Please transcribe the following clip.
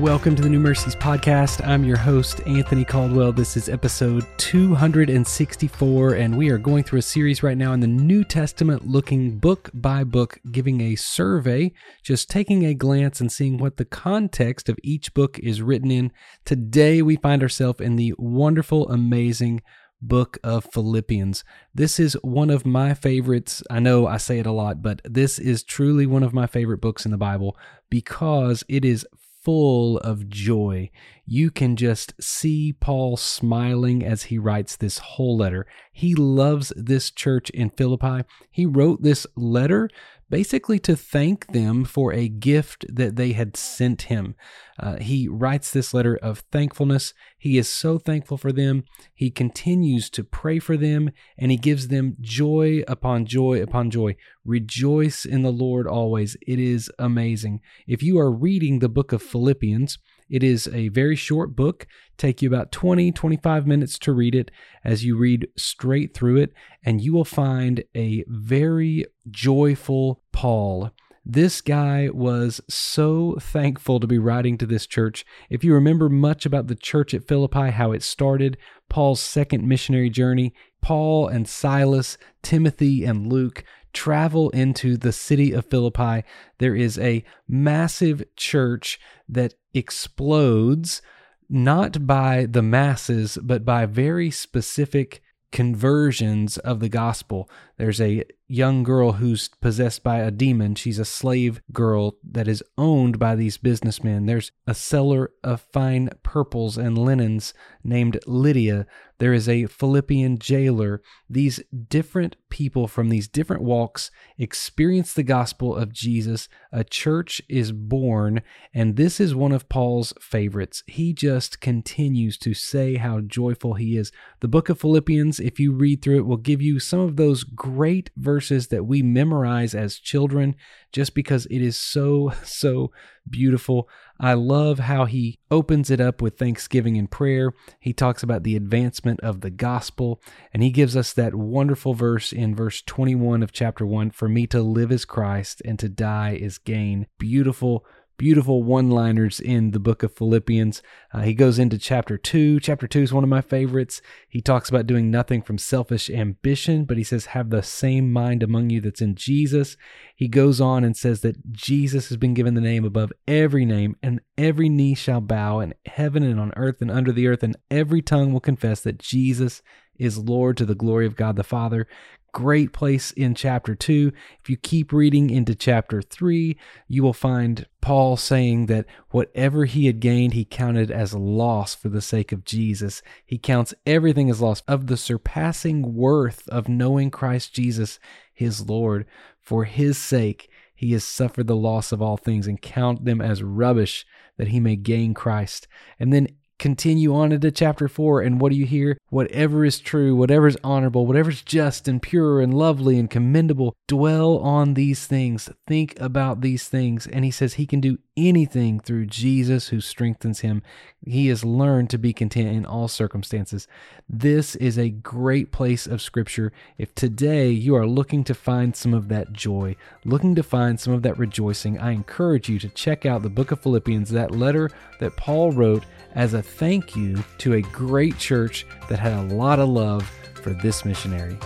Welcome to the New Mercies Podcast. I'm your host, Anthony Caldwell. This is episode 264, and we are going through a series right now in the New Testament, looking book by book, giving a survey, just taking a glance and seeing what the context of each book is written in. Today, we find ourselves in the wonderful, amazing book of Philippians. This is one of my favorites. I know I say it a lot, but this is truly one of my favorite books in the Bible because it is full of joy. You can just see Paul smiling as he writes this whole letter. He loves this church in Philippi. He wrote this letter basically to thank them for a gift that they had sent him. Uh, he writes this letter of thankfulness. He is so thankful for them. He continues to pray for them and he gives them joy upon joy upon joy. Rejoice in the Lord always. It is amazing. If you are reading the book of Philippians, it is a very short book, take you about 20, 25 minutes to read it as you read straight through it, and you will find a very joyful Paul. This guy was so thankful to be writing to this church. If you remember much about the church at Philippi, how it started, Paul's second missionary journey, Paul and Silas, Timothy and Luke travel into the city of Philippi. There is a massive church that explodes not by the masses, but by very specific conversions of the gospel. There's a young girl who's possessed by a demon. She's a slave girl that is owned by these businessmen. There's a seller of fine purples and linens named Lydia. There is a Philippian jailer. These different people from these different walks experience the gospel of Jesus. A church is born, and this is one of Paul's favorites. He just continues to say how joyful he is. The book of Philippians, if you read through it, will give you some of those great verses that we memorize as children just because it is so, so beautiful. I love how he opens it up with thanksgiving and prayer. He talks about the advancement of the gospel, and he gives us that wonderful verse in verse 21 of chapter 1 For me to live is Christ, and to die is gain. Beautiful, beautiful one liners in the book of Philippians. Uh, he goes into chapter 2. Chapter 2 is one of my favorites. He talks about doing nothing from selfish ambition, but he says, Have the same mind among you that's in Jesus. He goes on and says that Jesus has been given the name above every name, and every knee shall bow in heaven and on earth and under the earth, and every tongue will confess that Jesus is Lord to the glory of God the Father great place in chapter 2. If you keep reading into chapter 3, you will find Paul saying that whatever he had gained, he counted as loss for the sake of Jesus. He counts everything as loss of the surpassing worth of knowing Christ Jesus, his Lord. For his sake, he has suffered the loss of all things and count them as rubbish that he may gain Christ. And then continue on into chapter 4 and what do you hear? Whatever is true whatever is honorable whatever is just and pure and lovely and commendable dwell on these things. Think about these things. And he says he can do anything through Jesus who strengthens him. He has learned to be content in all circumstances. This is a great place of scripture. If today you are looking to find some of that joy looking to find some of that rejoicing i encourage you to check out the book of philippians that letter that paul wrote as a thank you to a great church that had a lot of love for this missionary.